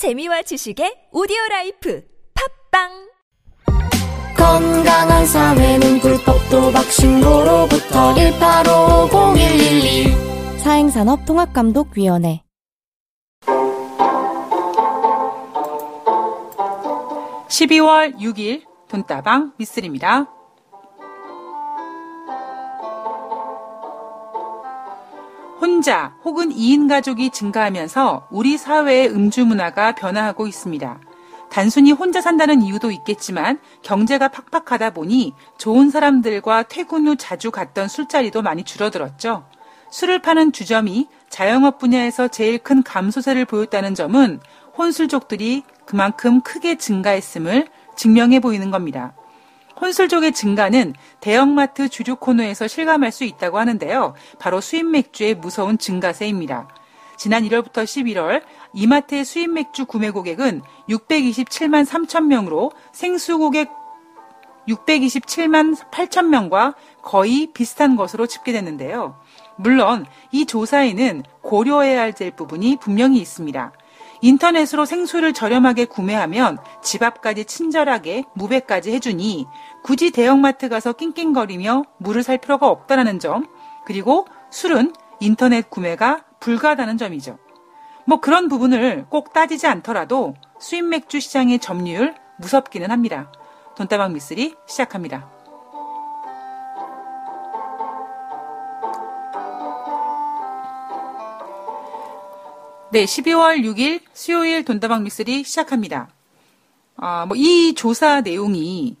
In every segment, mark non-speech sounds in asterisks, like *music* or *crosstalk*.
재미와 지식의 오디오 라이프 팟빵! 건강한 사회는 불법 도박 신고로부터 1850112 사행산업통합감독위원회. 12월 6일 돈다방 미쓰리입니다. 혼자 혹은 2인 가족이 증가하면서 우리 사회의 음주 문화가 변화하고 있습니다. 단순히 혼자 산다는 이유도 있겠지만 경제가 팍팍하다 보니 좋은 사람들과 퇴근 후 자주 갔던 술자리도 많이 줄어들었죠. 술을 파는 주점이 자영업 분야에서 제일 큰 감소세를 보였다는 점은 혼술족들이 그만큼 크게 증가했음을 증명해 보이는 겁니다. 혼술족의 증가는 대형마트 주류 코너에서 실감할 수 있다고 하는데요. 바로 수입 맥주의 무서운 증가세입니다. 지난 1월부터 11월 이마트의 수입 맥주 구매 고객은 627만 3천 명으로 생수 고객 627만 8천 명과 거의 비슷한 것으로 집계됐는데요. 물론 이 조사에는 고려해야 할 부분이 분명히 있습니다. 인터넷으로 생수를 저렴하게 구매하면 집 앞까지 친절하게 무배까지 해주니 굳이 대형마트 가서 낑낑거리며 물을 살 필요가 없다는 점, 그리고 술은 인터넷 구매가 불가하다는 점이죠. 뭐 그런 부분을 꼭 따지지 않더라도 수입 맥주 시장의 점유율 무섭기는 합니다. 돈다방 미쓰리 시작합니다. 네, 12월 6일 수요일 돈다방 미쓰리 시작합니다. 아, 뭐 이 조사 내용이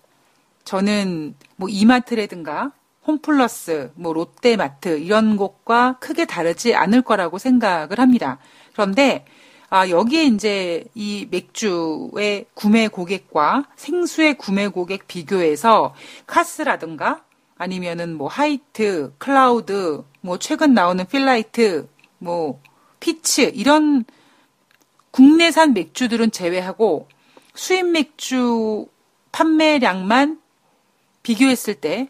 저는 뭐 이마트라든가 홈플러스, 뭐 롯데마트 이런 곳과 크게 다르지 않을 거라고 생각을 합니다. 그런데 아, 여기에 이제 이 맥주의 구매 고객과 생수의 구매 고객 비교해서 카스라든가 아니면은 뭐 하이트, 클라우드, 뭐 최근 나오는 필라이트, 뭐 피츠 이런 국내산 맥주들은 제외하고 수입 맥주 판매량만 비교했을 때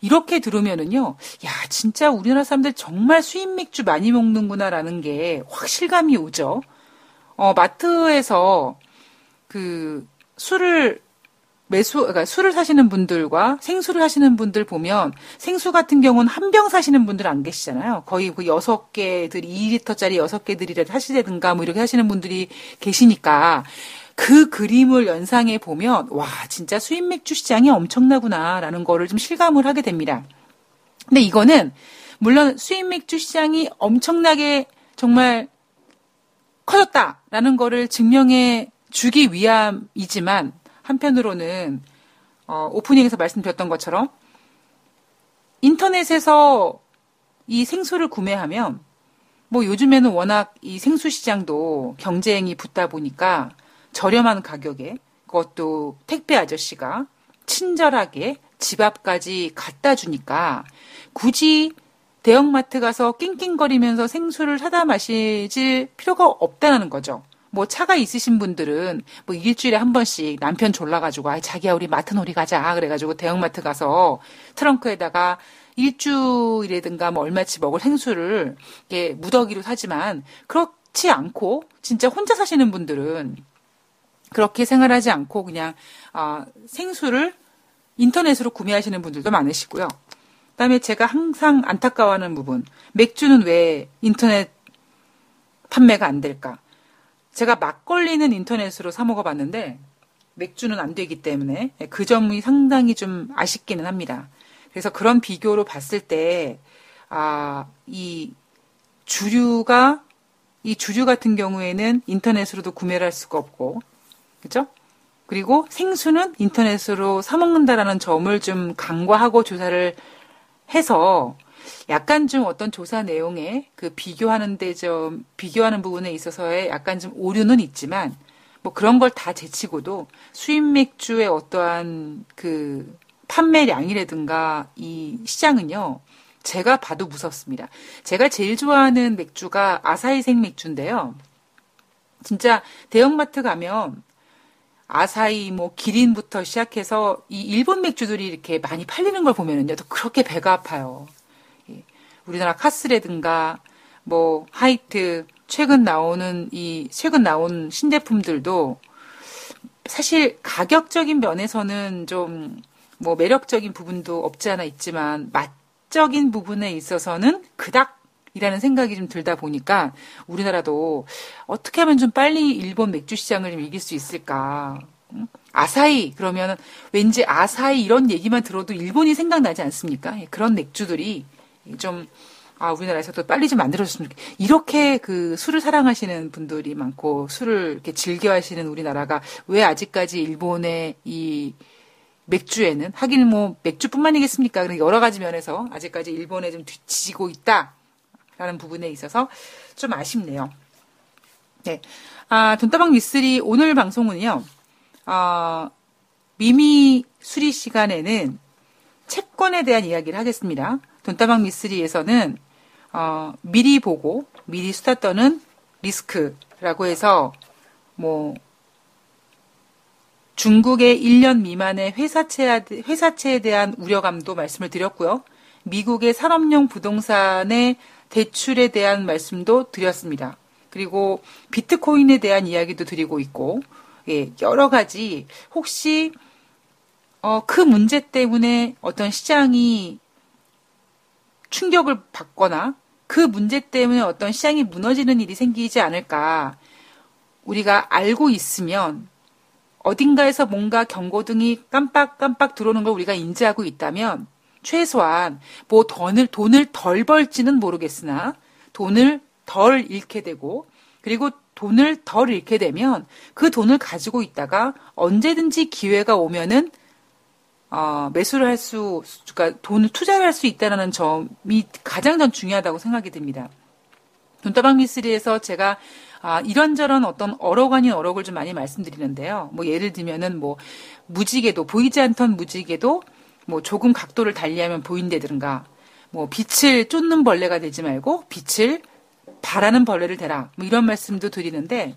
이렇게 들으면은요, 야, 진짜 우리나라 사람들 정말 수입 맥주 많이 먹는구나라는 게 확 실감이 오죠. 어, 마트에서 그 술을 매수, 그러니까 술을 사시는 분들과 생수를 하시는 분들 보면 생수 같은 경우는 한 병 사시는 분들 안 계시잖아요. 거의 그 여섯 개들이 2리터짜리 여섯 개들이라도 사시든가 뭐 이렇게 하시는 분들이 계시니까 그 그림을 연상해 보면 와 진짜 수입 맥주 시장이 엄청나구나라는 거를 좀 실감을 하게 됩니다. 근데 이거는 물론 수입 맥주 시장이 엄청나게 정말 커졌다라는 거를 증명해 주기 위함이지만 한편으로는 어, 오프닝에서 말씀드렸던 것처럼 인터넷에서 이 생수를 구매하면 뭐 요즘에는 워낙 이 생수 시장도 경쟁이 붙다 보니까 저렴한 가격에 그것도 택배 아저씨가 친절하게 집 앞까지 갖다 주니까 굳이 대형마트 가서 낑낑거리면서 생수를 사다 마실 필요가 없다는 거죠. 뭐 차가 있으신 분들은 뭐 일주일에 한 번씩 남편 졸라가지고 아 자기야 우리 마트 놀이 가자 그래가지고 대형마트 가서 트렁크에다가 일주일이든가 뭐 얼마치 먹을 생수를 이렇게 무더기로 사지만 그렇지 않고 진짜 혼자 사시는 분들은 그렇게 생활하지 않고 그냥 아, 생수를 인터넷으로 구매하시는 분들도 많으시고요. 그다음에 제가 항상 안타까워하는 부분 맥주는 왜 인터넷 판매가 안 될까? 제가 막걸리는 인터넷으로 사 먹어봤는데 맥주는 안 되기 때문에 그 점이 상당히 좀 아쉽기는 합니다. 그래서 그런 비교로 봤을 때, 아, 이 주류가, 이 주류 같은 경우에는 인터넷으로도 구매를 할 수가 없고, 그죠? 그리고 생수는 인터넷으로 사먹는다라는 점을 좀 간과하고 조사를 해서 약간 좀 어떤 조사 내용에 그 비교하는 데 좀 비교하는 부분에 있어서의 약간 좀 오류는 있지만 뭐 그런 걸 다 제치고도 수입 맥주의 어떠한 그 판매량이라든가 이 시장은요. 제가 봐도 무섭습니다. 제가 제일 좋아하는 맥주가 아사히생 맥주인데요. 진짜 대형마트 가면 아사히 뭐 기린부터 시작해서 이 일본 맥주들이 이렇게 많이 팔리는 걸 보면은요. 또 그렇게 배가 아파요. 우리나라 카스라든가 뭐 하이트 최근 나오는 이 최근 나온 신제품들도 사실 가격적인 면에서는 좀 뭐 매력적인 부분도 없지 않아 있지만 맛적인 부분에 있어서는 그닥 이라는 생각이 좀 들다 보니까 우리나라도 어떻게 하면 좀 빨리 일본 맥주 시장을 좀 이길 수 있을까? 음? 아사히 그러면 왠지 아사히 이런 얘기만 들어도 일본이 생각나지 않습니까? 예, 그런 맥주들이 좀 아, 우리나라에서도 빨리 좀 만들어줬으면 좋겠 이렇게 그 술을 사랑하시는 분들이 많고 술을 이렇게 즐겨 하시는 우리나라가 왜 아직까지 일본의 이 맥주에는 하긴 뭐 맥주뿐만이겠습니까? 그러니까 여러 가지 면에서 아직까지 일본에 좀 뒤지고 있다 라는 부분에 있어서 좀 아쉽네요. 네. 아, 돈다방 미쓰리 오늘 방송은요. 어, 미미 수리 시간에는 채권에 대한 이야기를 하겠습니다. 돈다방 미쓰리에서는 어, 미리 보고 미리 수다 떠는 리스크라고 해서 뭐 중국의 1년 미만의 회사채, 회사채에 대한 우려감도 말씀을 드렸고요. 미국의 산업용 부동산의 대출에 대한 말씀도 드렸습니다. 그리고 비트코인에 대한 이야기도 드리고 있고, 예, 여러 가지 혹시 어, 그 문제 때문에 어떤 시장이 충격을 받거나 그 문제 때문에 어떤 시장이 무너지는 일이 생기지 않을까. 우리가 알고 있으면 어딘가에서 뭔가 경고등이 깜빡깜빡 들어오는 걸 우리가 인지하고 있다면 최소한 뭐 돈을 돈을 덜 벌지는 모르겠으나 돈을 덜 잃게 되고 그리고 돈을 덜 잃게 되면 그 돈을 가지고 있다가 언제든지 기회가 오면은 어, 매수를 할 수, 그러니까 돈을 투자를 할 수 있다는 점이 가장 전 중요하다고 생각이 듭니다. 돈다방 미스리에서 제가 아, 이런저런 어떤 어록 아닌 어록을 좀 많이 말씀드리는데요. 뭐 예를 들면은 뭐 무지개도 보이지 않던 무지개도 뭐 조금 각도를 달리하면 보인다든가 뭐 빛을 쫓는 벌레가 되지 말고 빛을 바라는 벌레를 대라. 뭐 이런 말씀도 드리는데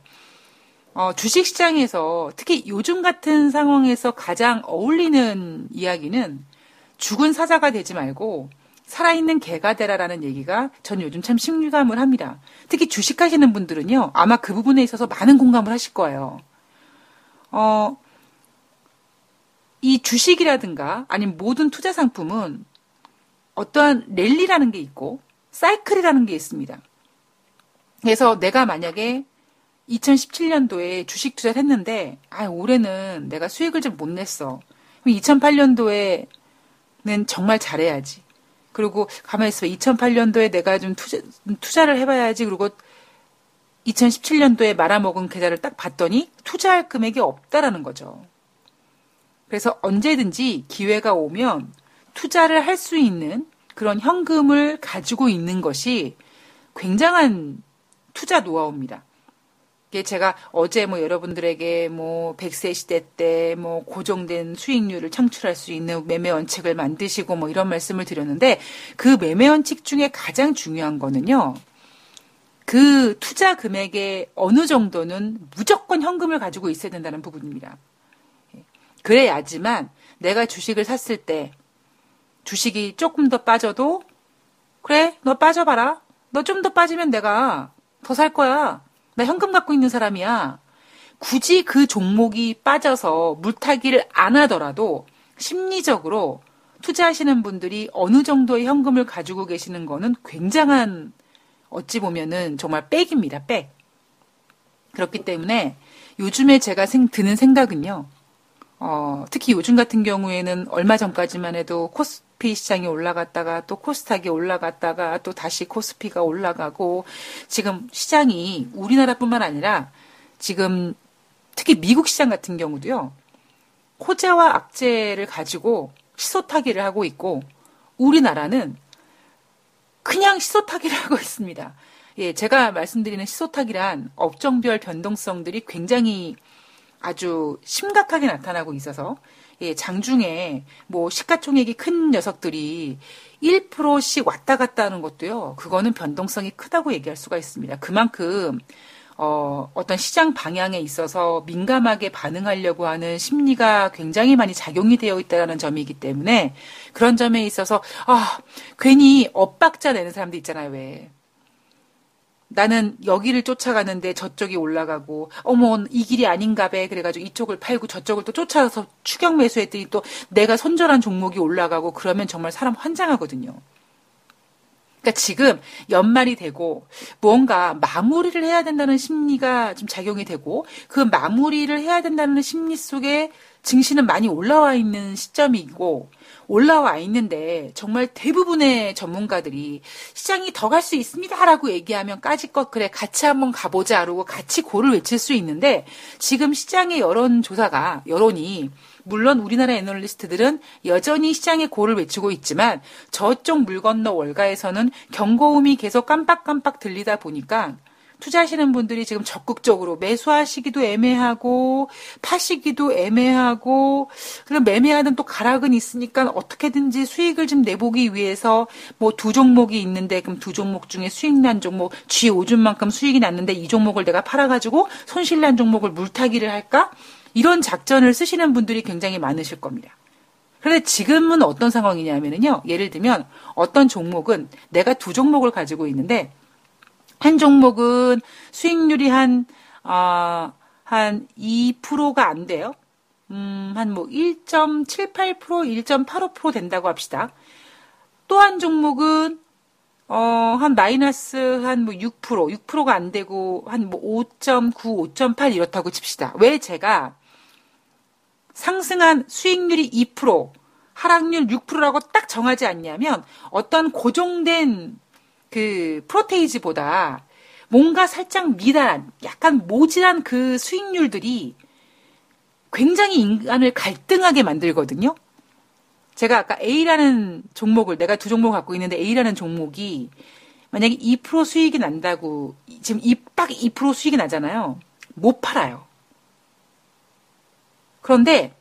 어, 주식시장에서 특히 요즘 같은 상황에서 가장 어울리는 이야기는 죽은 사자가 되지 말고 살아있는 개가 되라라는 얘기가 전 요즘 참 심리감을 합니다. 특히 주식하시는 분들은요, 아마 그 부분에 있어서 많은 공감을 하실 거예요. 어, 이 주식이라든가 아니면 모든 투자 상품은 어떠한 랠리라는 게 있고 사이클이라는 게 있습니다. 그래서 내가 만약에 2017년도에 주식 투자를 했는데, 아, 올해는 내가 수익을 좀 못 냈어. 그럼 2008년도에는 정말 잘해야지. 그리고 가만히 있어봐. 2008년도에 내가 좀 투자, 투자를 해봐야지. 그리고 2017년도에 말아먹은 계좌를 딱 봤더니 투자할 금액이 없다라는 거죠. 그래서 언제든지 기회가 오면 투자를 할 수 있는 그런 현금을 가지고 있는 것이 굉장한 투자 노하우입니다. 이게 제가 어제 뭐 여러분들에게 뭐 100세 시대 때 뭐 고정된 수익률을 창출할 수 있는 매매 원칙을 만드시고 뭐 이런 말씀을 드렸는데 그 매매 원칙 중에 가장 중요한 거는요. 그 투자 금액의 어느 정도는 무조건 현금을 가지고 있어야 된다는 부분입니다. 그래야지만 내가 주식을 샀을 때 주식이 조금 더 빠져도 그래 너 빠져봐라 너 좀 더 빠지면 내가 더 살 거야 나 현금 갖고 있는 사람이야. 굳이 그 종목이 빠져서 물타기를 안 하더라도 심리적으로 투자하시는 분들이 어느 정도의 현금을 가지고 계시는 거는 굉장한 어찌 보면은 정말 백입니다. 백. 그렇기 때문에 요즘에 제가 생, 드는 생각은요. 어, 특히 요즘 같은 경우에는 얼마 전까지만 해도 코스피 시장이 올라갔다가 또 코스닥이 올라갔다가 또 다시 코스피가 올라가고 지금 시장이 우리나라뿐만 아니라 지금 특히 미국 시장 같은 경우도요. 호재와 악재를 가지고 시소타기를 하고 있고 우리나라는 그냥 시소타기를 *laughs* 하고 있습니다. 예, 제가 말씀드리는 시소타기란 업종별 변동성들이 굉장히 아주 심각하게 나타나고 있어서 예, 장중에 뭐 시가총액이 큰 녀석들이 1%씩 왔다 갔다 하는 것도요. 그거는 변동성이 크다고 얘기할 수가 있습니다. 그만큼 어, 어떤 시장 방향에 있어서 민감하게 반응하려고 하는 심리가 굉장히 많이 작용이 되어 있다는 점이기 때문에 그런 점에 있어서 아, 괜히 엇박자 내는 사람들 있잖아요, 왜. 나는 여기를 쫓아가는데 저쪽이 올라가고 어머 이 길이 아닌가 배 그래가지고 이쪽을 팔고 저쪽을 또 쫓아서 추격 매수했더니 또 내가 손절한 종목이 올라가고 그러면 정말 사람 환장하거든요. 그러니까 지금 연말이 되고 무언가 마무리를 해야 된다는 심리가 좀 작용이 되고 그 마무리를 해야 된다는 심리 속에 증시는 많이 올라와 있는 시점이고 올라와 있는데 정말 대부분의 전문가들이 시장이 더 갈 수 있습니다라고 얘기하면 까짓 것 그래 같이 한번 가보자 그러고 같이 고를 외칠 수 있는데 지금 시장의 여론 조사가 여론이 물론 우리나라 애널리스트들은 여전히 시장의 고를 외치고 있지만 저쪽 물 건너 월가에서는 경고음이 계속 깜빡깜빡 들리다 보니까 투자하시는 분들이 지금 적극적으로 매수하시기도 애매하고 파시기도 애매하고 그럼 매매하는 또 가락은 있으니까 어떻게든지 수익을 좀 내보기 위해서 뭐 두 종목이 있는데 그럼 두 종목 중에 수익 난 종목 G 오준만큼 수익이 났는데 이 종목을 내가 팔아가지고 손실 난 종목을 물타기를 할까? 이런 작전을 쓰시는 분들이 굉장히 많으실 겁니다. 그런데 지금은 어떤 상황이냐면요. 예를 들면 어떤 종목은 내가 두 종목을 가지고 있는데 한 종목은 수익률이 한, 어, 한 2%가 안 돼요. 음, 한 뭐 1.78%, 1.85% 된다고 합시다. 또 한 종목은, 어, 한 마이너스 한 뭐 6%, 6%가 안 되고 한 뭐 5.9, 5.8 이렇다고 칩시다. 왜 제가 상승한 수익률이 2%, 하락률 6%라고 딱 정하지 않냐면 어떤 고정된 그 프로테이지보다 뭔가 살짝 미달한 약간 모질한 그 수익률들이 굉장히 인간을 갈등하게 만들거든요. 제가 아까 A라는 종목을 내가 두 종목 갖고 있는데 A라는 종목이 만약에 2% 수익이 난다고 지금 딱 2% 수익이 나잖아요. 못 팔아요. 그런데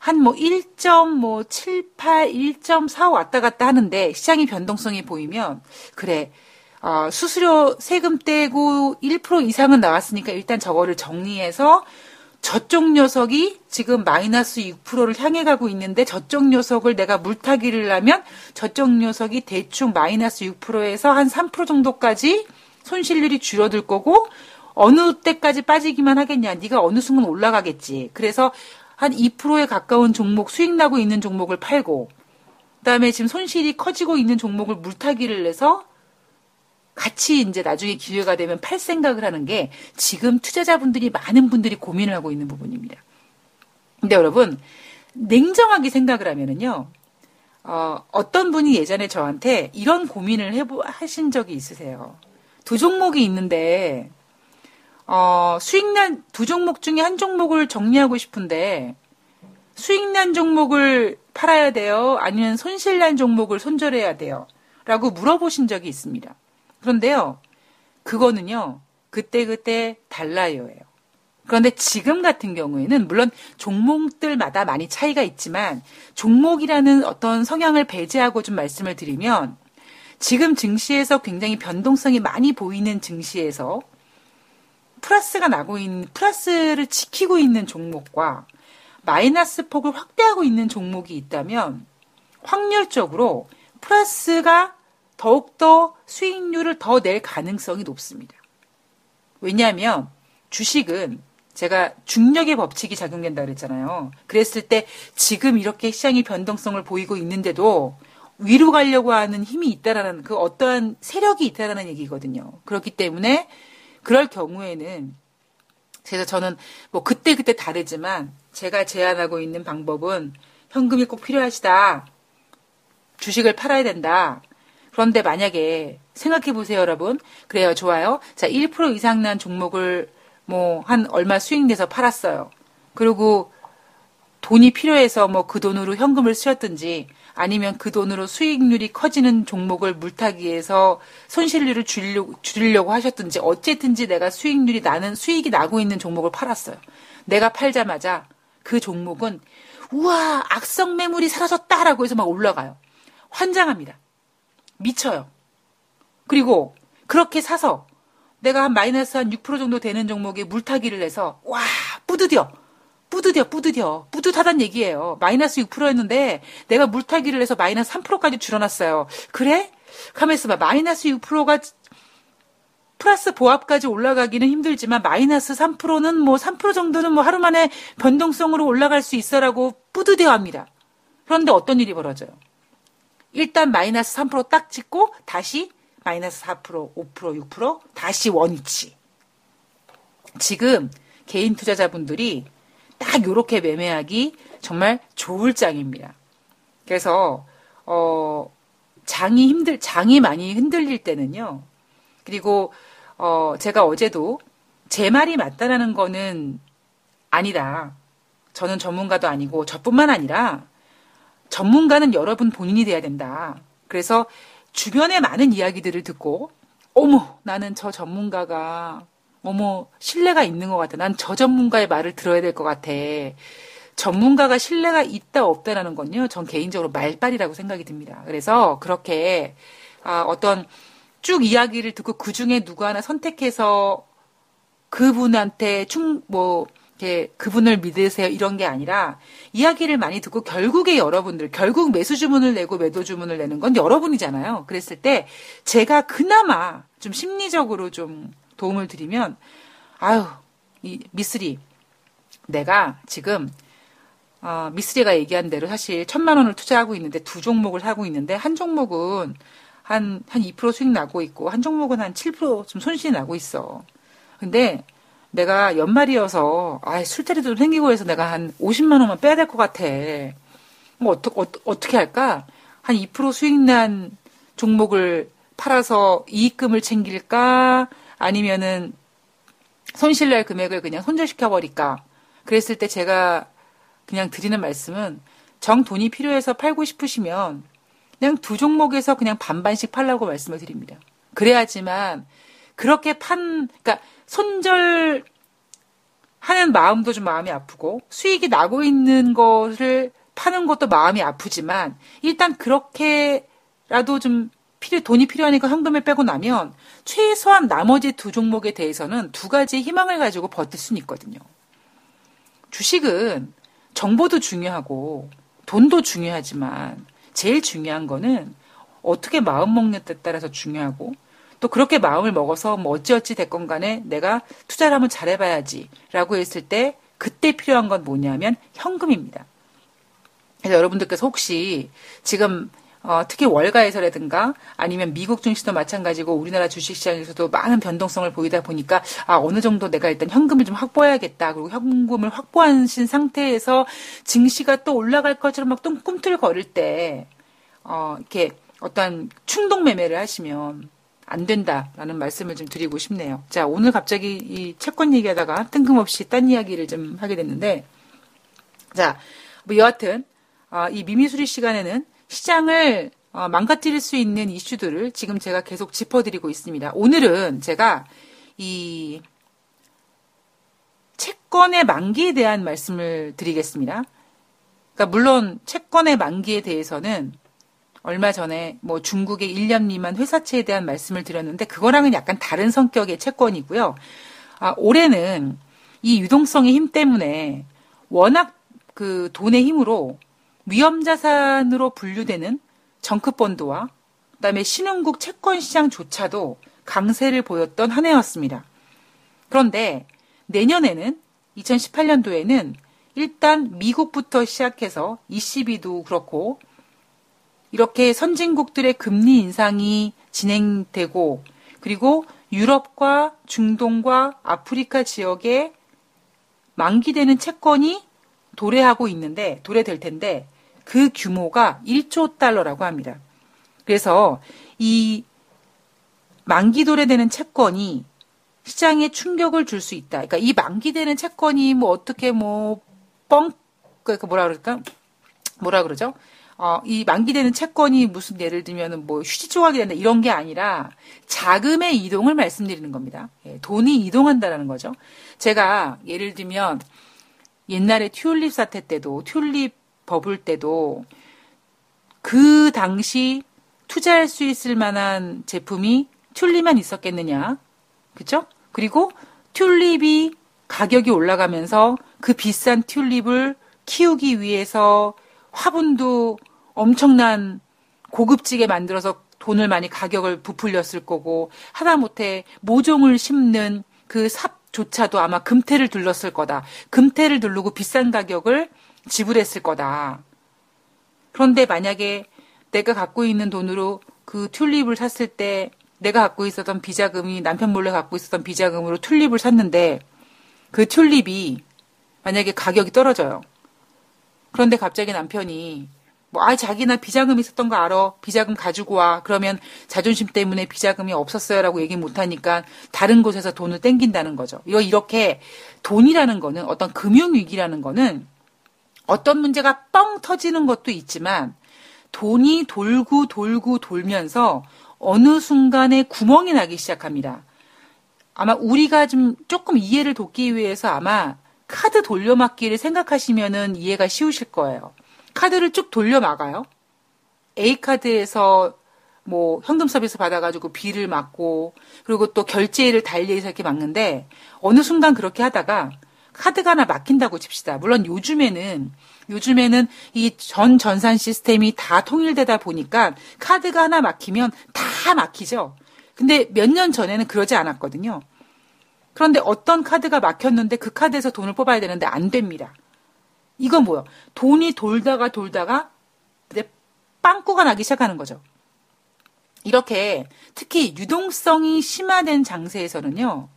한 뭐 1.78, 1.45 왔다 갔다 하는데 시장의 변동성이 보이면 그래 어, 수수료 세금 떼고 1% 이상은 나왔으니까 일단 저거를 정리해서 저쪽 녀석이 지금 마이너스 6%를 향해 가고 있는데 저쪽 녀석을 내가 물타기를 하면 저쪽 녀석이 대충 마이너스 6%에서 한 3% 정도까지 손실률이 줄어들 거고 어느 때까지 빠지기만 하겠냐. 네가 어느 순간 올라가겠지. 그래서 한 2%에 가까운 종목 수익 나고 있는 종목을 팔고 그다음에 지금 손실이 커지고 있는 종목을 물타기를 해서 같이 이제 나중에 기회가 되면 팔 생각을 하는 게 지금 투자자분들이 많은 분들이 고민을 하고 있는 부분입니다. 근데 여러분 냉정하게 생각을 하면은요. 어, 어떤 분이 예전에 저한테 이런 고민을 해보, 하신 적이 있으세요. 두 종목이 있는데, 어, 수익난 두 종목 중에 한 종목을 정리하고 싶은데, 수익난 종목을 팔아야 돼요? 아니면 손실난 종목을 손절해야 돼요? 라고 물어보신 적이 있습니다. 그런데요, 그거는요, 그때그때 달라요예요. 그런데 지금 같은 경우에는 물론 종목들마다 많이 차이가 있지만 종목이라는 어떤 성향을 배제하고 좀 말씀을 드리면 지금 증시에서 굉장히 변동성이 많이 보이는 증시에서 플러스가 나고 있는 플러스를 지키고 있는 종목과 마이너스 폭을 확대하고 있는 종목이 있다면 확률적으로 플러스가 더욱더 수익률을 더 낼 가능성이 높습니다. 왜냐하면 주식은 제가 중력의 법칙이 작용된다 그랬잖아요. 그랬을 때 지금 이렇게 시장이 변동성을 보이고 있는데도 위로 가려고 하는 힘이 있다라는 그 어떠한 세력이 있다라는 얘기거든요. 그렇기 때문에 그럴 경우에는 그래서 저는 뭐 그때 그때 다르지만 제가 제안하고 있는 방법은 현금이 꼭 필요하시다. 주식을 팔아야 된다. 그런데 만약에 생각해 보세요, 여러분. 그래요, 좋아요. 자, 1% 이상 난 종목을 뭐 한 얼마 수익 내서 팔았어요. 그리고 돈이 필요해서 뭐 그 돈으로 현금을 쓰셨든지 아니면 그 돈으로 수익률이 커지는 종목을 물타기해서 손실률을 줄이려고, 줄이려고 하셨든지 어쨌든지 내가 수익률이 나는 수익이 나고 있는 종목을 팔았어요. 내가 팔자마자 그 종목은 우와 악성 매물이 사라졌다라고 해서 막 올라가요. 환장합니다. 미쳐요. 그리고 그렇게 사서 내가 한 마이너스 한 6% 정도 되는 종목에 물타기를 해서 와 뿌드겨 뿌드겨 뿌드겨 뿌듯하단 얘기예요. 마이너스 6%였는데 내가 물타기를 해서 마이너스 3%까지 줄어났어요. 그래? 가만 있어 봐. 마이너스 6%가 플러스 보합까지 올라가기는 힘들지만 마이너스 3%는 뭐 3% 정도는 뭐 하루 만에 변동성으로 올라갈 수 있어라고 뿌듯해 합니다. 그런데 어떤 일이 벌어져요? 일단 마이너스 3%딱 찍고 다시 마이너스 4%, 5%, 6% 다시 원위치. 지금 개인 투자자분들이 딱 요렇게 매매하기 정말 좋을 장입니다. 그래서 어 장이 힘들 장이 많이 흔들릴 때는요. 그리고 어 제가 어제도 제 말이 맞다라는 거는 아니다. 저는 전문가도 아니고 저뿐만 아니라 전문가는 여러분 본인이 돼야 된다. 그래서 주변의 많은 이야기들을 듣고 어머 나는 저 전문가가 어머 신뢰가 있는 것 같아. 난 저 전문가의 말을 들어야 될 것 같아. 전문가가 신뢰가 있다 없다라는 건요. 전 개인적으로 말빨이라고 생각이 듭니다. 그래서 그렇게 아, 어떤 쭉 이야기를 듣고 그 중에 누구 하나 선택해서 그분한테 충 뭐 이렇게 그분을 믿으세요 이런 게 아니라 이야기를 많이 듣고 결국에 여러분들 결국 매수 주문을 내고 매도 주문을 내는 건 여러분이잖아요. 그랬을 때 제가 그나마 좀 심리적으로 좀 도움을 드리면 아유 이 미쓰리 내가 지금 어, 미쓰리가 얘기한 대로 사실 천만 원을 투자하고 있는데 두 종목을 사고 있는데 한 종목은 한, 한 2% 수익 나고 있고 한 종목은 한 7%좀 손실이 나고 있어. 근데 내가 연말이어서 아, 술자리도 생기고 해서 내가 한 50만 원만 빼야 될 것 같아. 뭐 어떠, 어, 어떻게 할까? 한 2% 수익 난 종목을 팔아서 이익금을 챙길까? 아니면은 손실날 금액을 그냥 손절시켜 버릴까? 그랬을 때 제가 그냥 드리는 말씀은 정 돈이 필요해서 팔고 싶으시면 그냥 두 종목에서 그냥 반반씩 팔라고 말씀을 드립니다. 그래야지만 그렇게 판, 그러니까 손절 하는 마음도 좀 마음이 아프고 수익이 나고 있는 것을 파는 것도 마음이 아프지만 일단 그렇게라도 좀 필요, 돈이 필요하니까 현금을 빼고 나면 최소한 나머지 두 종목에 대해서는 두 가지의 희망을 가지고 버틸 수는 있거든요. 주식은 정보도 중요하고 돈도 중요하지만 제일 중요한 거는 어떻게 마음 먹느냐에 따라서 중요하고 또 그렇게 마음을 먹어서 뭐 어찌어찌 됐건 간에 내가 투자를 한번 잘해봐야지 라고 했을 때 그때 필요한 건 뭐냐면 현금입니다. 그래서 여러분들께서 혹시 지금 어, 특히 월가에서라든가 아니면 미국 증시도 마찬가지고 우리나라 주식시장에서도 많은 변동성을 보이다 보니까 아 어느 정도 내가 일단 현금을 좀 확보해야겠다 그리고 현금을 확보하신 상태에서 증시가 또 올라갈 것처럼 막 꿈틀거릴 때 어, 이렇게 어떤 충동 매매를 하시면 안 된다라는 말씀을 좀 드리고 싶네요. 자 오늘 갑자기 이 채권 얘기하다가 뜬금없이 딴 이야기를 좀 하게 됐는데 자 뭐 여하튼 어, 이 미미수리 시간에는 시장을 어, 망가뜨릴 수 있는 이슈들을 지금 제가 계속 짚어드리고 있습니다. 오늘은 제가 이 채권의 만기에 대한 말씀을 드리겠습니다. 그러니까 물론 채권의 만기에 대해서는 얼마 전에 뭐 중국의 1년 미만 회사채에 대한 말씀을 드렸는데 그거랑은 약간 다른 성격의 채권이고요. 아, 올해는 이 유동성의 힘 때문에 워낙 그 돈의 힘으로 위험자산으로 분류되는 정크펀드와 그다음에 신흥국 채권 시장조차도 강세를 보였던 한 해였습니다. 그런데 내년에는 2018년도에는 일단 미국부터 시작해서 ECB도 그렇고 이렇게 선진국들의 금리 인상이 진행되고 그리고 유럽과 중동과 아프리카 지역에 만기되는 채권이 도래하고 있는데 도래될 텐데 그 규모가 1조 달러라고 합니다. 그래서 이 만기 도래되는 채권이 시장에 충격을 줄 수 있다. 그러니까 이 만기되는 채권이 뭐 어떻게 뭐 뻥, 그 뭐라 그럴까? 뭐라 그러죠? 어, 이 만기되는 채권이 무슨 예를 들면은 뭐 휴지 조각이 된다 이런 게 아니라 자금의 이동을 말씀드리는 겁니다. 예, 돈이 이동한다라는 거죠. 제가 예를 들면 옛날에 튤립 사태 때도 튤립 버블 때도 그 당시 투자할 수 있을 만한 제품이 튤립만 있었겠느냐. 그죠? 그리고 튤립이 가격이 올라가면서 그 비싼 튤립을 키우기 위해서 화분도 엄청난 고급지게 만들어서 돈을 많이 가격을 부풀렸을 거고 하다못해 모종을 심는 그 삽 조차도 아마 금태를 둘렀을 거다. 금태를 두르고 비싼 가격을 지불했을 거다. 그런데 만약에 내가 갖고 있는 돈으로 그 튤립을 샀을 때 내가 갖고 있었던 비자금이 남편 몰래 갖고 있었던 비자금으로 튤립을 샀는데 그 튤립이 만약에 가격이 떨어져요. 그런데 갑자기 남편이 뭐, 아, 자기나 비자금 있었던 거 알아. 비자금 가지고 와. 그러면 자존심 때문에 비자금이 없었어요. 라고 얘기 못하니까 다른 곳에서 돈을 땡긴다는 거죠. 이거 이렇게 돈이라는 거는 어떤 금융위기라는 거는 어떤 문제가 뻥 터지는 것도 있지만 돈이 돌고 돌고 돌면서 어느 순간에 구멍이 나기 시작합니다. 아마 우리가 좀 조금 이해를 돕기 위해서 아마 카드 돌려막기를 생각하시면은 이해가 쉬우실 거예요. 카드를 쭉 돌려 막아요. A카드에서 뭐 현금 서비스 받아가지고 B를 막고 그리고 또 결제를 달리해서 이렇게 막는데 어느 순간 그렇게 하다가 카드가 하나 막힌다고 칩시다. 물론 요즘에는 요즘에는 이 전 전산 시스템이 다 통일되다 보니까 카드가 하나 막히면 다 막히죠. 근데 몇 년 전에는 그러지 않았거든요. 그런데 어떤 카드가 막혔는데 그 카드에서 돈을 뽑아야 되는데 안 됩니다. 이건 뭐요? 돈이 돌다가 돌다가 이제 빵꾸가 나기 시작하는 거죠. 이렇게 특히 유동성이 심화된 장세에서는요.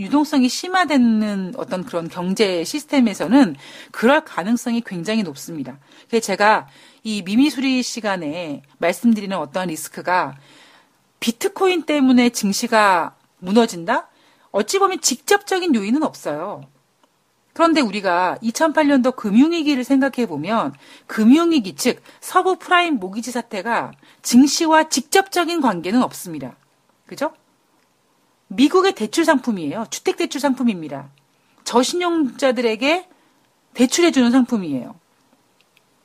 유동성이 심화되는 어떤 그런 경제 시스템에서는 그럴 가능성이 굉장히 높습니다. 그래서 제가 이 미미수리 시간에 말씀드리는 어떤 리스크가 비트코인 때문에 증시가 무너진다? 어찌 보면 직접적인 요인은 없어요. 그런데 우리가 2008년도 금융위기를 생각해 보면 금융위기 즉 서브프라임 모기지 사태가 증시와 직접적인 관계는 없습니다. 그죠? 미국의 대출 상품이에요. 주택 대출 상품입니다. 저신용자들에게 대출해 주는 상품이에요.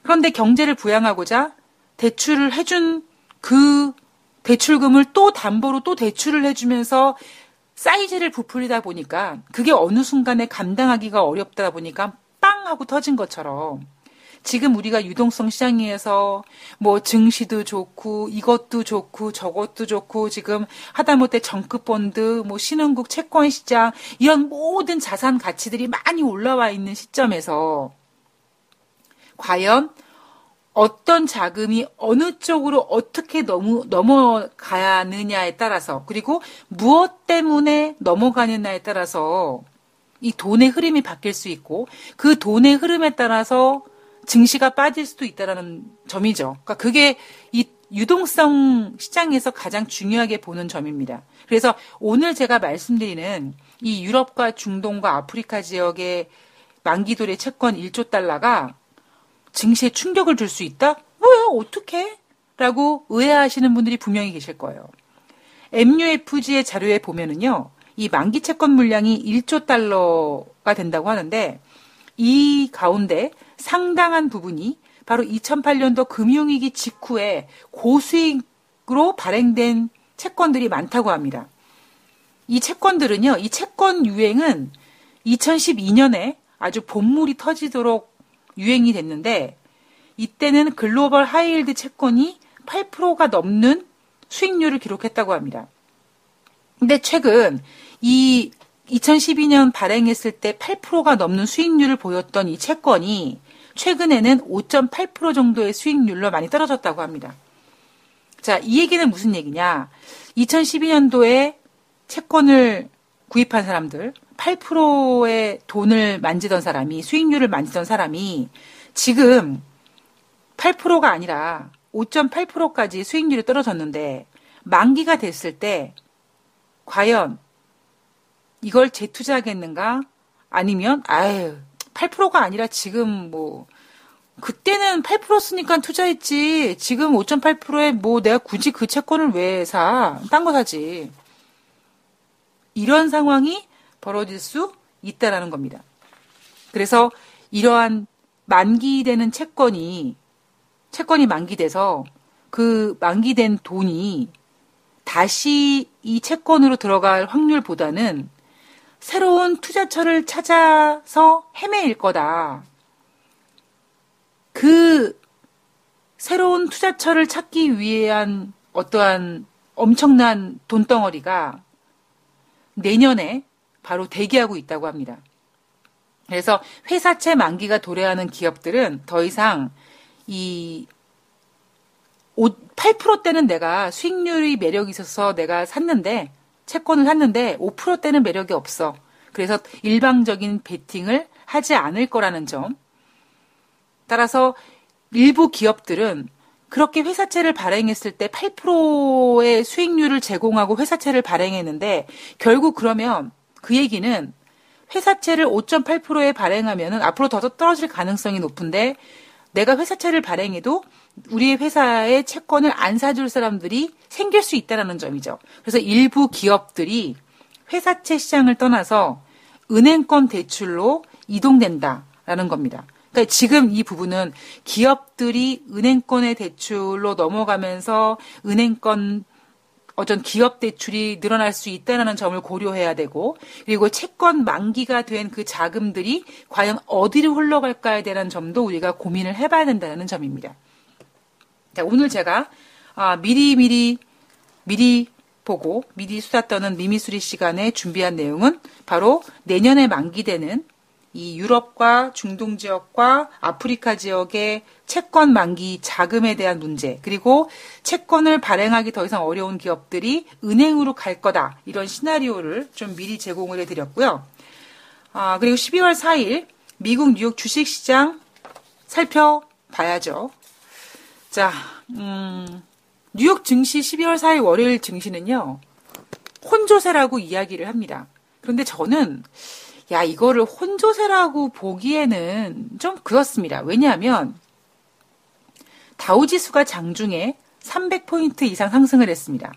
그런데 경제를 부양하고자 대출을 해준 그 대출금을 또 담보로 또 대출을 해주면서 사이즈를 부풀리다 보니까 그게 어느 순간에 감당하기가 어렵다 보니까 빵 하고 터진 것처럼 지금 우리가 유동성 시장에서 뭐 증시도 좋고 이것도 좋고 저것도 좋고 지금 하다못해 정급 본드 뭐 신흥국 채권 시장 이런 모든 자산 가치들이 많이 올라와 있는 시점에서 과연 어떤 자금이 어느 쪽으로 어떻게 넘어, 넘어가느냐에 따라서 그리고 무엇 때문에 넘어가느냐에 따라서 이 돈의 흐름이 바뀔 수 있고 그 돈의 흐름에 따라서 증시가 빠질 수도 있다라는 점이죠. 그러니까 그게 이 유동성 시장에서 가장 중요하게 보는 점입니다. 그래서 오늘 제가 말씀드리는 이 유럽과 중동과 아프리카 지역의 만기돌의 채권 1조 달러가 증시에 충격을 줄 수 있다? 뭐야, 어떻게? 라고 의아하시는 분들이 분명히 계실 거예요. MUFG의 자료에 보면은요, 이 만기 채권 물량이 1조 달러가 된다고 하는데, 이 가운데 상당한 부분이 바로 2008년도 금융위기 직후에 고수익으로 발행된 채권들이 많다고 합니다. 이 채권들은요, 이 채권 유행은 2012년에 아주 본물이 터지도록 유행이 됐는데 이때는 글로벌 하이힐드 채권이 8%가 넘는 수익률을 기록했다고 합니다. 근데 최근 이 2012년 발행했을 때 8%가 넘는 수익률을 보였던 이 채권이 최근에는 5.8% 정도의 수익률로 많이 떨어졌다고 합니다. 자, 이 얘기는 무슨 얘기냐? 2012년도에 채권을 구입한 사람들, 8%의 돈을 만지던 사람이, 수익률을 만지던 사람이 지금 8%가 아니라 5.8%까지 수익률이 떨어졌는데 만기가 됐을 때 과연 이걸 재투자하겠는가? 아니면 아유 8%가 아니라 지금 뭐 그때는 8% 쓰니까 투자했지. 지금 5.8%에 뭐 내가 굳이 그 채권을 왜 사? 딴 거 사지. 이런 상황이 벌어질 수 있다라는 겁니다. 그래서 이러한 만기되는 채권이 채권이 만기돼서 그 만기된 돈이 다시 이 채권으로 들어갈 확률보다는 새로운 투자처를 찾아서 헤매일 거다. 그 새로운 투자처를 찾기 위한 어떠한 엄청난 돈덩어리가 내년에 바로 대기하고 있다고 합니다. 그래서 회사채 만기가 도래하는 기업들은 더 이상 이 8%대는 내가 수익률이 매력이 있어서 내가 샀는데 채권을 샀는데 5%대는 매력이 없어. 그래서 일방적인 베팅을 하지 않을 거라는 점. 따라서 일부 기업들은 그렇게 회사채를 발행했을 때 8%의 수익률을 제공하고 회사채를 발행했는데 결국 그러면 그 얘기는 회사채를 5.8%에 발행하면 앞으로 더 떨어질 가능성이 높은데 내가 회사채를 발행해도 우리의 회사의 채권을 안 사줄 사람들이 생길 수 있다는 점이죠. 그래서 일부 기업들이 회사채 시장을 떠나서 은행권 대출로 이동된다라는 겁니다. 그러니까 지금 이 부분은 기업들이 은행권의 대출로 넘어가면서 은행권 어떤 기업 대출이 늘어날 수 있다는 점을 고려해야 되고 그리고 채권 만기가 된 그 자금들이 과연 어디로 흘러갈까에 대한 점도 우리가 고민을 해봐야 된다는 점입니다. 자, 오늘 제가 아, 미리 미리 미리 보고 미리 수다 떠는 미미수리 시간에 준비한 내용은 바로 내년에 만기되는 이 유럽과 중동 지역과 아프리카 지역의 채권 만기 자금에 대한 문제, 그리고 채권을 발행하기 더 이상 어려운 기업들이 은행으로 갈 거다. 이런 시나리오를 좀 미리 제공을 해드렸고요. 아, 그리고 12월 4일 미국 뉴욕 주식시장 살펴봐야죠. 자, 음, 뉴욕 증시 12월 4일 월요일 증시는요, 혼조세라고 이야기를 합니다. 그런데 저는 야, 이거를 혼조세라고 보기에는 좀 그렇습니다. 왜냐하면 다우 지수가 장중에 300포인트 이상 상승을 했습니다.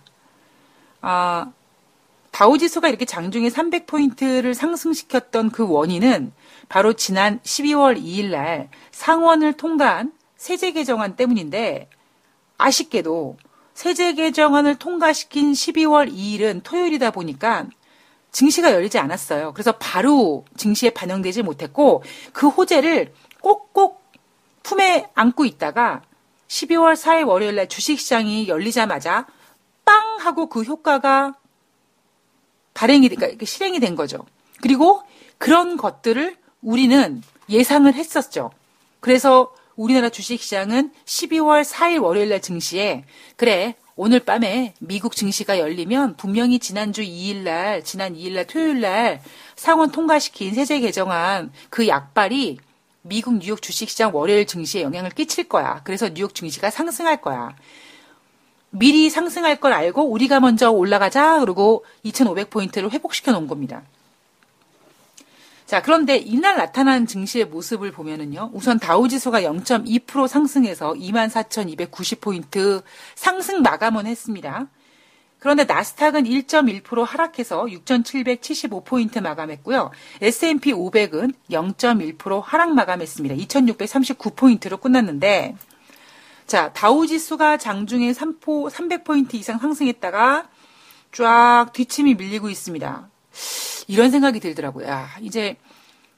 아, 다우 지수가 이렇게 장중에 300포인트를 상승시켰던 그 원인은 바로 지난 12월 2일 날 상원을 통과한 세제 개정안 때문인데 아쉽게도 세제 개정안을 통과시킨 12월 2일은 토요일이다 보니까 증시가 열리지 않았어요. 그래서 바로 증시에 반영되지 못했고 그 호재를 꼭꼭 품에 안고 있다가 12월 4일 월요일 날 주식시장이 열리자마자 빵 하고 그 효과가 발행이 그러니까 실행이 된 거죠. 그리고 그런 것들을 우리는 예상을 했었죠. 그래서 우리나라 주식시장은 12월 4일 월요일 날 증시에 그래 오늘 밤에 미국 증시가 열리면 분명히 지난주 2일 날, 지난 2일 날, 토요일 날 상원 통과시킨 세제 개정안 그 약발이 미국 뉴욕 주식시장 월요일 증시에 영향을 끼칠 거야. 그래서 뉴욕 증시가 상승할 거야. 미리 상승할 걸 알고 우리가 먼저 올라가자. 그러고 2,500포인트를 회복시켜 놓은 겁니다. 자, 그런데 이날 나타난 증시의 모습을 보면은요. 우선 다우지수가 0.2% 상승해서 24,290포인트 상승 마감은 했습니다. 그런데 나스닥은 1.1% 하락해서 6,775포인트 마감했고요. S&P 500은 0.1% 하락 마감했습니다. 2,639포인트로 끝났는데 자, 다우지수가 장중에 3포, 300포인트 이상 상승했다가 쫙 뒷침이 밀리고 있습니다. 이런 생각이 들더라고요. 야, 이제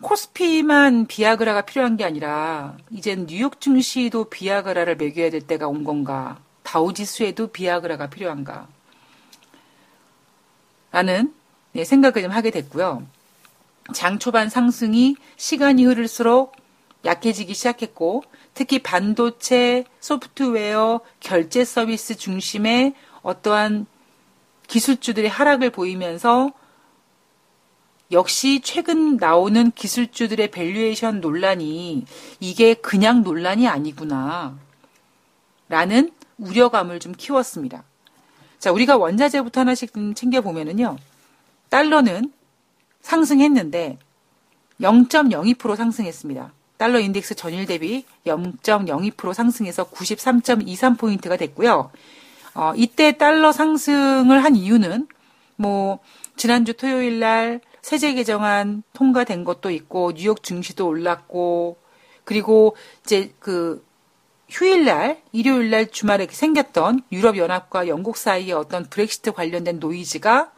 코스피만 비아그라가 필요한 게 아니라 이젠 뉴욕 증시도 비아그라를 매겨야 될 때가 온 건가? 다우지수에도 비아그라가 필요한가? 라는 네, 생각을 좀 하게 됐고요. 장 초반 상승이 시간이 흐를수록 약해지기 시작했고 특히 반도체, 소프트웨어, 결제 서비스 중심의 어떠한 기술주들의 하락을 보이면서 역시 최근 나오는 기술주들의 valuation 논란이 이게 그냥 논란이 아니구나. 라는 우려감을 좀 키웠습니다. 자, 우리가 원자재부터 하나씩 챙겨보면은요. 달러는 상승했는데 0.02% 상승했습니다. 달러 인덱스 전일 대비 0.02% 상승해서 93.23포인트가 됐고요. 어, 이때 달러 상승을 한 이유는 뭐 지난주 토요일 날 세제 개정안 통과된 것도 있고 뉴욕 증시도 올랐고 그리고 이제 그 휴일날, 일요일날 주말에 생겼던 유럽 연합과 영국 사이의 어떤 브렉시트 관련된 노이즈가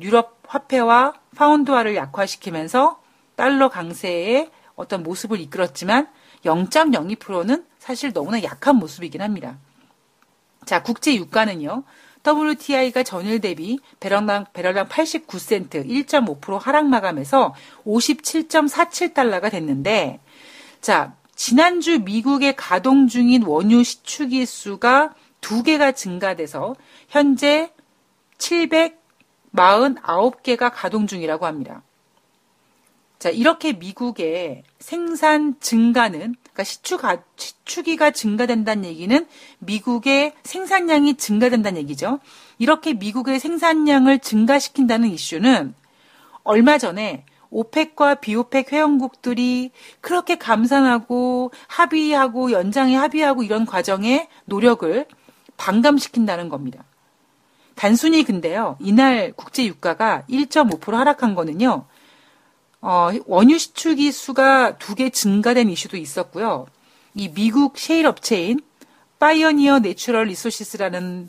유럽 화폐와 파운드화를 약화시키면서 달러 강세의 어떤 모습을 이끌었지만 0.02%는 사실 너무나 약한 모습이긴 합니다. 자, 국제 유가는요. WTI가 전일 대비 배럴당, 배럴당 89센트 1.5% 하락 마감해서 57.47달러가 됐는데, 자, 지난주 미국의 가동 중인 원유 시추기 수가 두 개가 증가돼서 현재 749개가 가동 중이라고 합니다. 자, 이렇게 미국의 생산 증가는, 그러니까 시추가, 시추기가 증가된다는 얘기는 미국의 생산량이 증가된다는 얘기죠. 이렇게 미국의 생산량을 증가시킨다는 이슈는 얼마 전에 오펙과 비오펙 회원국들이 그렇게 감산하고 합의하고 연장에 합의하고 이런 과정의 노력을 반감시킨다는 겁니다. 단순히 근데요, 이날 국제 유가가 1.5% 하락한 거는요, 어, 원유 시추기 수가 두 개 증가된 이슈도 있었고요. 이 미국 셰일 업체인 파이어니어 내추럴 리소시스라는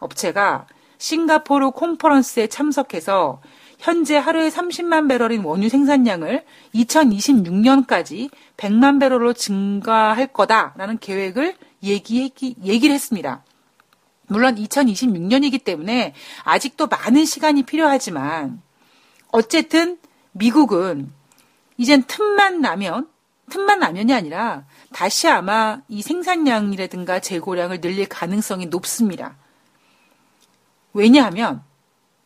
업체가 싱가포르 콘퍼런스에 참석해서 현재 하루에 30만 배럴인 원유 생산량을 2026년까지 100만 배럴로 증가할 거다라는 계획을 얘기, 얘기를 했습니다. 물론 2026년이기 때문에 아직도 많은 시간이 필요하지만 어쨌든 미국은 이젠 틈만 나면 틈만 나면이 아니라 다시 아마 이 생산량이라든가 재고량을 늘릴 가능성이 높습니다. 왜냐하면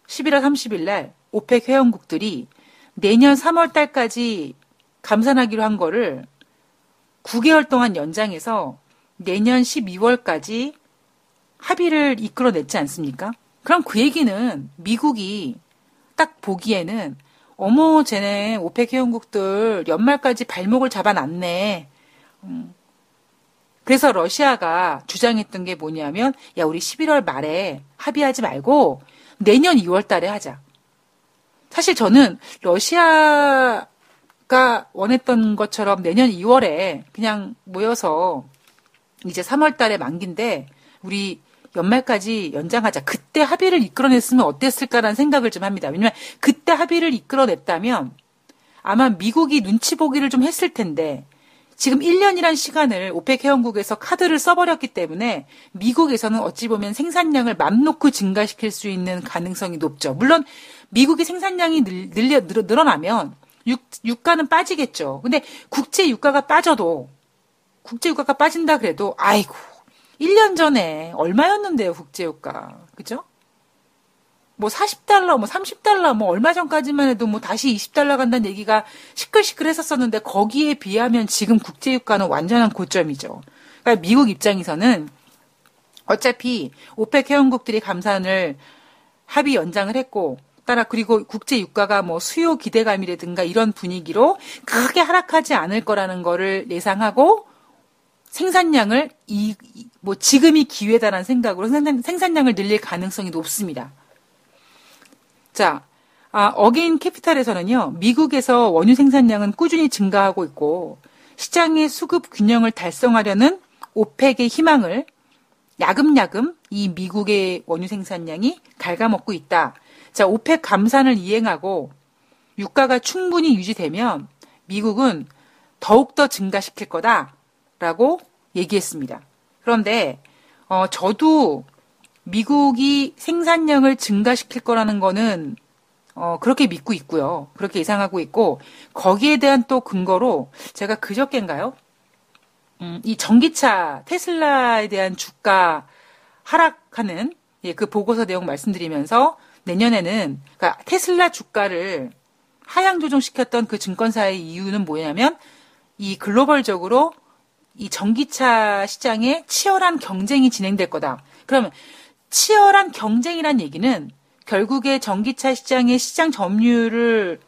11월 30일 날 오펙 회원국들이 내년 3월 달까지 감산하기로 한 거를 9개월 동안 연장해서 내년 12월까지 합의를 이끌어냈지 않습니까? 그럼 그 얘기는 미국이 딱 보기에는 어머, 쟤네 오펙 회원국들 연말까지 발목을 잡아놨네. 음. 그래서 러시아가 주장했던 게 뭐냐면, 야, 우리 11월 말에 합의하지 말고 내년 2월 달에 하자. 사실 저는 러시아가 원했던 것처럼 내년 2월에 그냥 모여서 이제 3월 달에 만기인데, 우리 연말까지 연장하자. 그때 합의를 이끌어냈으면 어땠을까라는 생각을 좀 합니다. 왜냐면 그때 합의를 이끌어냈다면 아마 미국이 눈치 보기를 좀 했을 텐데 지금 1년이란 시간을 오펙 회원국에서 카드를 써버렸기 때문에 미국에서는 어찌 보면 생산량을 맘 놓고 증가시킬 수 있는 가능성이 높죠. 물론 미국의 생산량이 늘, 늘려, 늘어나면 유, 유가는 빠지겠죠. 근데 국제 유가가 빠져도 국제 유가가 빠진다 그래도 아이고 1년 전에 얼마였는데요, 국제유가. 그죠? 뭐 40달러, 뭐 30달러, 뭐 얼마 전까지만 해도 뭐 다시 20달러 간다는 얘기가 시끌시끌 했었었는데 거기에 비하면 지금 국제유가는 완전한 고점이죠. 그러니까 미국 입장에서는 어차피 오펙 회원국들이 감산을 합의 연장을 했고 따라 그리고 국제 유가가 뭐 수요 기대감이라든가 이런 분위기로 크게 하락하지 않을 거라는 거를 예상하고 생산량을 이, 뭐 지금이 기회다라는 생각으로 생산, 생산량을 늘릴 가능성이 높습니다. 자, 아, 어게인 캐피탈에서는요, 미국에서 원유 생산량은 꾸준히 증가하고 있고, 시장의 수급 균형을 달성하려는 오펙의 희망을 야금야금 이 미국의 원유 생산량이 갉아먹고 있다. 자, 오펙 감산을 이행하고 유가가 충분히 유지되면 미국은 더욱더 증가시킬 거다라고 얘기했습니다. 그런데 어, 저도 미국이 생산량을 증가시킬 거라는 거는 어, 그렇게 믿고 있고요. 그렇게 예상하고 있고 거기에 대한 또 근거로 제가 그저께인가요? 음, 이 전기차 테슬라에 대한 주가 하락하는 예, 그 보고서 내용 말씀드리면서 내년에는 그러니까 테슬라 주가를 하향 조정시켰던 그 증권사의 이유는 뭐냐면 이 글로벌적으로 이 전기차 시장에 치열한 경쟁이 진행될 거다. 그러면 치열한 경쟁이란 얘기는 결국에 전기차 시장의 시장 점유율을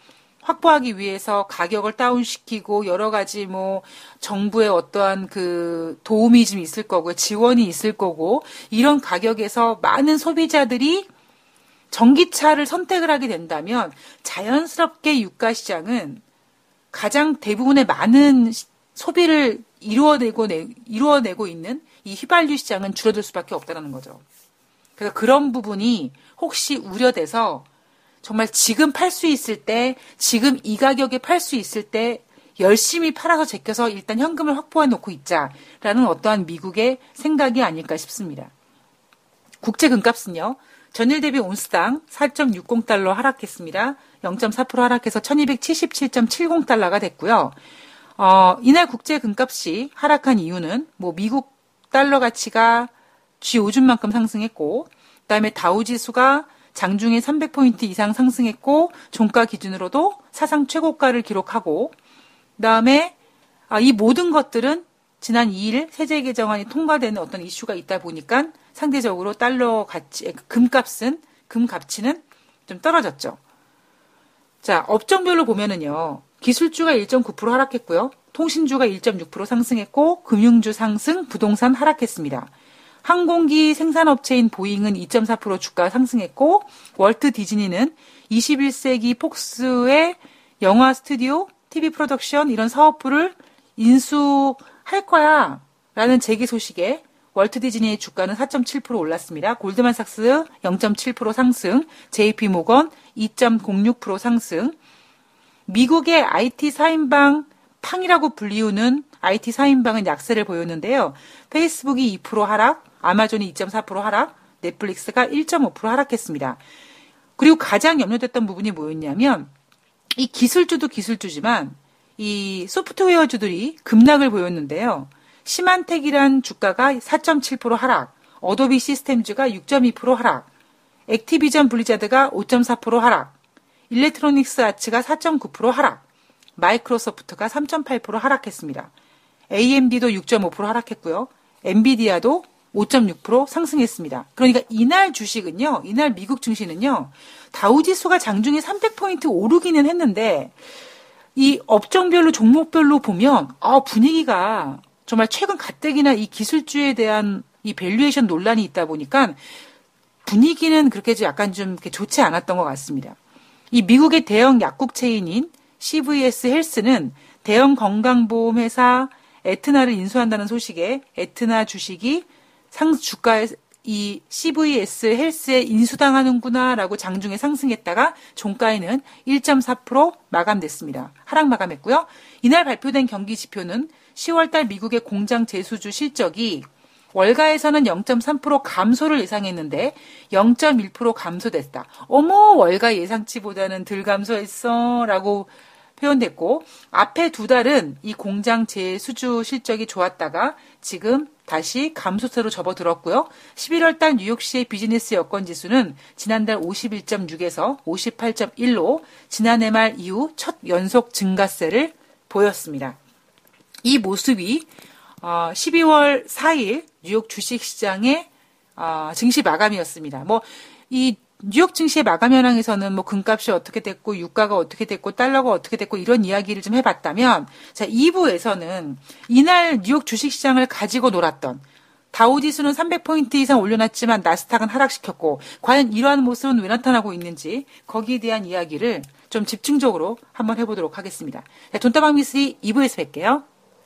확보하기 위해서 가격을 다운시키고 여러 가지 뭐 정부의 어떠한 그 도움이 좀 있을 거고 지원이 있을 거고 이런 가격에서 많은 소비자들이 전기차를 선택을 하게 된다면 자연스럽게 유가 시장은 가장 대부분의 많은 소비를 이루어내고 내, 이루어내고 있는 이 휘발유 시장은 줄어들 수밖에 없다는 거죠. 그래서 그런 부분이 혹시 우려돼서 정말 지금 팔 수 있을 때, 지금 이 가격에 팔 수 있을 때 열심히 팔아서 제껴서 일단 현금을 확보해 놓고 있자라는 어떠한 미국의 생각이 아닐까 싶습니다. 국제 금값은요. 전일 대비 온스당 4.60달러 하락했습니다. 0.4% 하락해서 1277.70달러가 됐고요. 어, 이날 국제 금값이 하락한 이유는 뭐 미국 달러 가치가 G5준만큼 상승했고 그다음에 다우 지수가 장중에 300포인트 이상 상승했고 종가 기준으로도 사상 최고가를 기록하고 그다음에 아, 이 모든 것들은 지난 2일 세제 개정안이 통과되는 어떤 이슈가 있다 보니까 상대적으로 달러 가치 금값은 금 가치는 좀 떨어졌죠. 자, 업종별로 보면은요. 기술주가 1.9% 하락했고요. 통신주가 1.6% 상승했고 금융주 상승, 부동산 하락했습니다. 항공기 생산업체인 보잉은 2.4% 주가 상승했고 월트 디즈니는 21세기 폭스의 영화 스튜디오, TV 프로덕션 이런 사업부를 인수할 거야 라는 재개 소식에 월트 디즈니의 주가는 4.7% 올랐습니다. 골드만삭스 0.7% 상승, JP 모건 2.06% 상승. 미국의 IT 사인방 FANG이라고 불리우는 IT 사인방은 약세를 보였는데요. 페이스북이 2% 하락, 아마존이 2.4% 하락, 넷플릭스가 1.5% 하락했습니다. 그리고 가장 염려됐던 부분이 뭐였냐면 이 기술주도 기술주지만 이 소프트웨어주들이 급락을 보였는데요. 시만텍이란 주가가 4.7% 하락, 어도비 시스템즈가 6.2% 하락, 액티비전 블리자드가 5.4% 하락, 일렉트로닉스 아츠가 4.9% 하락, 마이크로소프트가 3.8% 하락했습니다. AMD도 6.5% 하락했고요. 엔비디아도 5.6% 상승했습니다. 그러니까 이날 주식은요, 이날 미국 증시는요, 다우지수가 장중에 300포인트 오르기는 했는데, 이 업종별로 종목별로 보면, 아, 분위기가 정말 최근 가뜩이나 이 기술주에 대한 이 valuation 논란이 있다 보니까 분위기는 그렇게 약간 좀 좋지 않았던 것 같습니다. 이 미국의 대형 약국 체인인 CVS 헬스는 대형 건강보험 회사 에트나를 인수한다는 소식에 에트나 주식이 상 주가에 이 CVS 헬스에 인수당하는구나라고 장중에 상승했다가 종가에는 1.4% 마감됐습니다. 하락 마감했고요. 이날 발표된 경기 지표는 10월달 미국의 공장 재수주 실적이 월가에서는 0.3% 감소를 예상했는데 0.1% 감소됐다. 어머 월가 예상치보다는 덜 감소했어 라고 표현됐고 앞에 두 달은 이 공장 재수주 실적이 좋았다가 지금 다시 감소세로 접어들었고요. 11월 달 뉴욕시의 비즈니스 여건 지수는 지난달 51.6에서 58.1로 지난해 말 이후 첫 연속 증가세를 보였습니다. 이 모습이 12월 어, 4일 뉴욕 주식시장의 어, 증시 마감이었습니다. 뭐 이 뉴욕 증시의 마감 현황에서는 뭐 금값이 어떻게 됐고 유가가 어떻게 됐고 달러가 어떻게 됐고 이런 이야기를 좀 해봤다면 자 2부에서는 이날 뉴욕 주식시장을 가지고 놀았던 다우지수는 300포인트 이상 올려놨지만 나스닥은 하락시켰고 과연 이러한 모습은 왜 나타나고 있는지 거기에 대한 이야기를 좀 집중적으로 한번 해보도록 하겠습니다. 돈다방 미스리 2부에서 뵐게요.